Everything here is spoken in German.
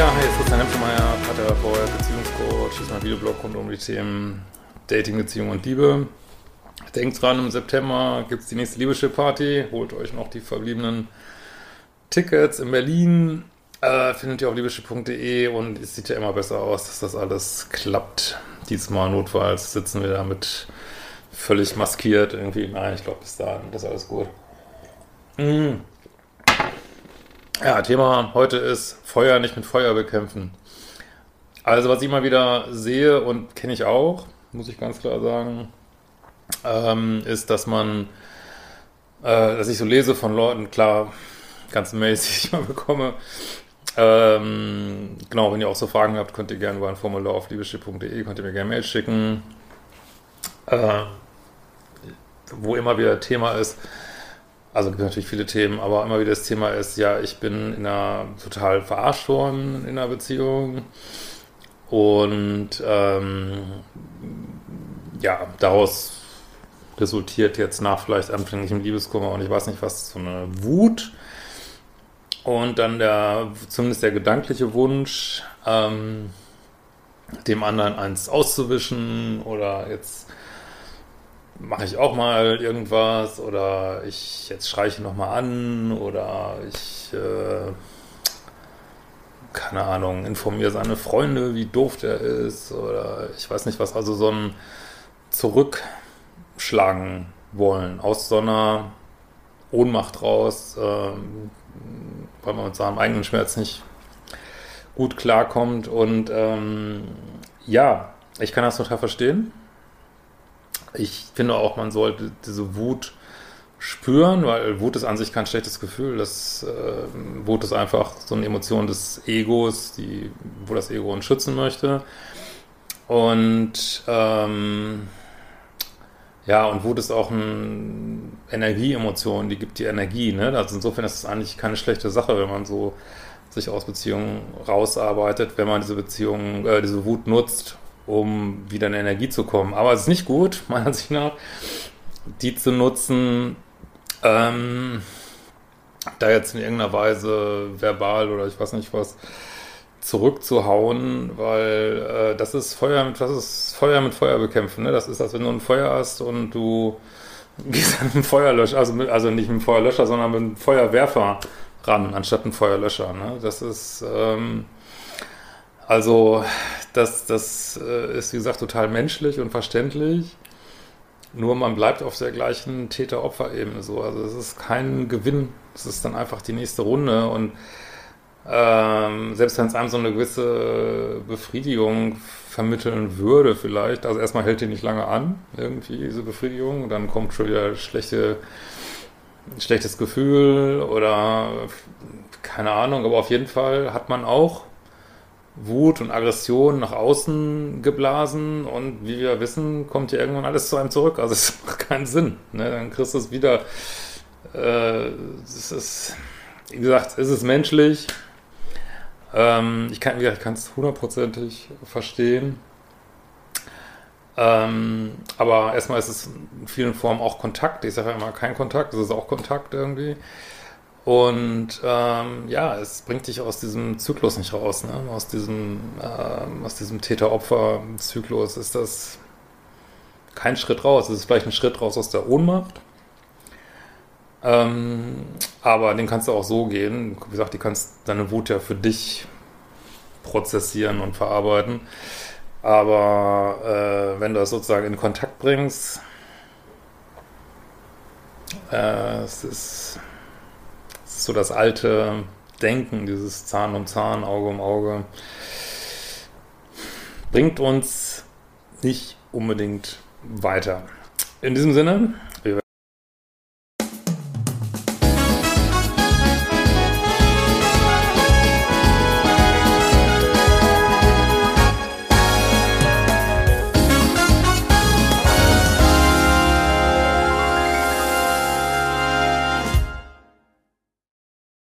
Ja, hi, Christian Hempfmeier, Paartherapeut, Beziehungscoach. Hier ist mein Videoblog rund um die Themen Dating, Beziehung und Liebe. Denkt dran, im September gibt es die nächste Liebeschip-Party. Holt euch noch die verbliebenen Tickets in Berlin. Äh, findet ihr auf liebeschip.de und es sieht ja immer besser aus, dass das alles klappt. Diesmal notfalls sitzen wir damit völlig maskiert irgendwie. Nein, ich glaube bis dahin, ist alles gut. Mmh. Ja, Thema heute ist Feuer nicht mit Feuer bekämpfen. Also, was ich immer wieder sehe und kenne ich auch, muss ich ganz klar sagen, ähm, ist, dass man, äh, dass ich so lese von Leuten, klar, Mails, die ich mal bekomme. Ähm, genau, wenn ihr auch so Fragen habt, könnt ihr gerne über ein Formular auf liebeschiff.de, könnt ihr mir gerne Mails schicken. Äh, wo immer wieder Thema ist, also gibt natürlich viele Themen, aber immer wieder das Thema ist, ja, ich bin in einer total verarscht worden in einer Beziehung. Und ähm, ja, daraus resultiert jetzt nach vielleicht anfänglichem Liebeskummer und ich weiß nicht was, so eine Wut. Und dann der, zumindest der gedankliche Wunsch, ähm, dem anderen eins auszuwischen oder jetzt mache ich auch mal irgendwas oder ich jetzt schreiche nochmal an oder ich, äh, keine Ahnung, informiere seine Freunde, wie doof der ist oder ich weiß nicht was, also so ein Zurückschlagen wollen aus so einer Ohnmacht raus, äh, weil man mit seinem eigenen Schmerz nicht gut klarkommt und ähm, ja, ich kann das total verstehen ich finde auch, man sollte diese Wut spüren, weil Wut ist an sich kein schlechtes Gefühl. Das äh, Wut ist einfach so eine Emotion des Egos, die, wo das Ego uns schützen möchte. Und ähm, ja, und Wut ist auch eine Energieemotion, die gibt die Energie. Ne? Also insofern ist es eigentlich keine schlechte Sache, wenn man so sich aus Beziehungen rausarbeitet, wenn man diese Beziehung, äh, diese Wut nutzt, um wieder in Energie zu kommen. Aber es ist nicht gut, meiner Ansicht nach, die zu nutzen, ähm, da jetzt in irgendeiner Weise verbal oder ich weiß nicht was zurückzuhauen, weil äh, das ist Feuer mit das ist Feuer mit Feuer bekämpfen. Ne? Das ist, als wenn du ein Feuer hast und du gehst an einen Feuerlöscher, also, mit, also nicht mit einem Feuerlöscher, sondern mit einem Feuerwerfer ran, anstatt einem Feuerlöscher. Ne? Das ist ähm, also das, das äh, ist, wie gesagt, total menschlich und verständlich. Nur man bleibt auf der gleichen Täter-Opfer-Ebene so. Also es ist kein Gewinn. Es ist dann einfach die nächste Runde. Und ähm, selbst wenn es einem so eine gewisse Befriedigung vermitteln würde, vielleicht, also erstmal hält die nicht lange an, irgendwie, diese Befriedigung. Dann kommt schon wieder schlechte, schlechtes Gefühl oder keine Ahnung, aber auf jeden Fall hat man auch Wut und Aggression nach außen geblasen und wie wir wissen, kommt ja irgendwann alles zu einem zurück. Also es macht keinen Sinn. Ne? Dann kriegst du es wieder. Äh, ist, wie gesagt, es ist menschlich. Ähm, ich kann es hundertprozentig verstehen. Ähm, aber erstmal ist es in vielen Formen auch Kontakt. Ich sage ja immer kein Kontakt, es ist auch Kontakt irgendwie. Und ähm, ja, es bringt dich aus diesem Zyklus nicht raus, ne? aus diesem, ähm, diesem Täter-Opfer-Zyklus ist das kein Schritt raus. Es ist vielleicht ein Schritt raus aus der Ohnmacht. Ähm, aber den kannst du auch so gehen. Wie gesagt, die kannst deine Wut ja für dich prozessieren und verarbeiten. Aber äh, wenn du das sozusagen in Kontakt bringst, äh, es ist so das alte Denken, dieses Zahn um Zahn, Auge um Auge, bringt uns nicht unbedingt weiter. In diesem Sinne,